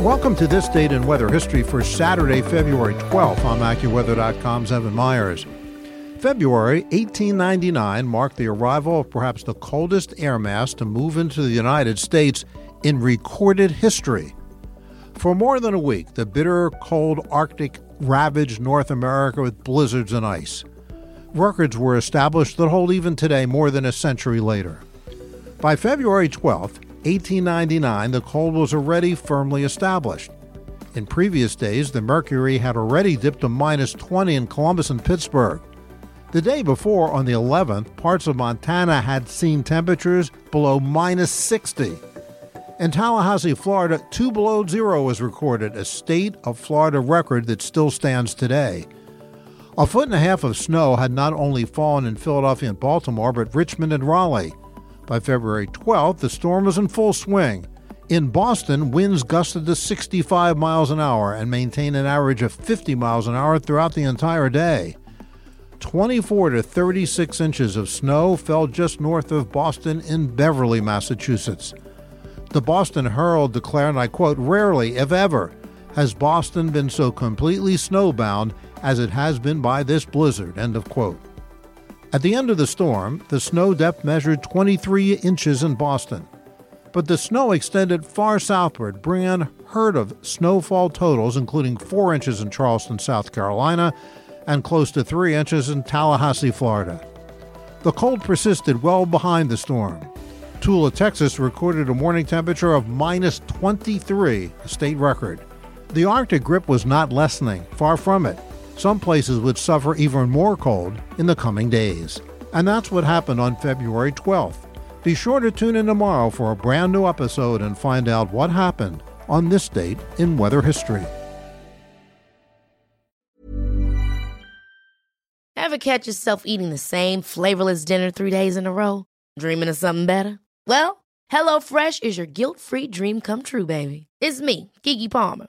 Welcome to this date in weather history for Saturday, February 12th. I'm AccuWeather.com's Evan Myers. February 1899 marked the arrival of perhaps the coldest air mass to move into the United States in recorded history. For more than a week, the bitter, cold Arctic ravaged North America with blizzards and ice. Records were established that hold even today, more than a century later. By February 12th, 1899, the cold was already firmly established. In previous days, the mercury had already dipped to minus 20 in Columbus and Pittsburgh. The day before, on the 11th, parts of Montana had seen temperatures below minus 60. In Tallahassee, Florida, two below zero was recorded, a state of Florida record that still stands today. A foot and a half of snow had not only fallen in Philadelphia and Baltimore, but Richmond and Raleigh. By February 12th, the storm was in full swing. In Boston, winds gusted to 65 miles an hour and maintained an average of 50 miles an hour throughout the entire day. 24 to 36 inches of snow fell just north of Boston in Beverly, Massachusetts. The Boston Herald declared, and I quote, Rarely, if ever, has Boston been so completely snowbound as it has been by this blizzard, end of quote. At the end of the storm, the snow depth measured 23 inches in Boston. But the snow extended far southward, bringing unheard of snowfall totals, including 4 inches in Charleston, South Carolina, and close to 3 inches in Tallahassee, Florida. The cold persisted well behind the storm. Tulia, Texas recorded a morning temperature of minus 23, a state record. The Arctic grip was not lessening, far from it. Some places would suffer even more cold in the coming days. And that's what happened on February 12th. Be sure to tune in tomorrow for a brand new episode and find out what happened on this date in weather history. Ever catch yourself eating the same flavorless dinner three days in a row? Dreaming of something better? Well, HelloFresh is your guilt free dream come true, baby. It's me, Keke Palmer.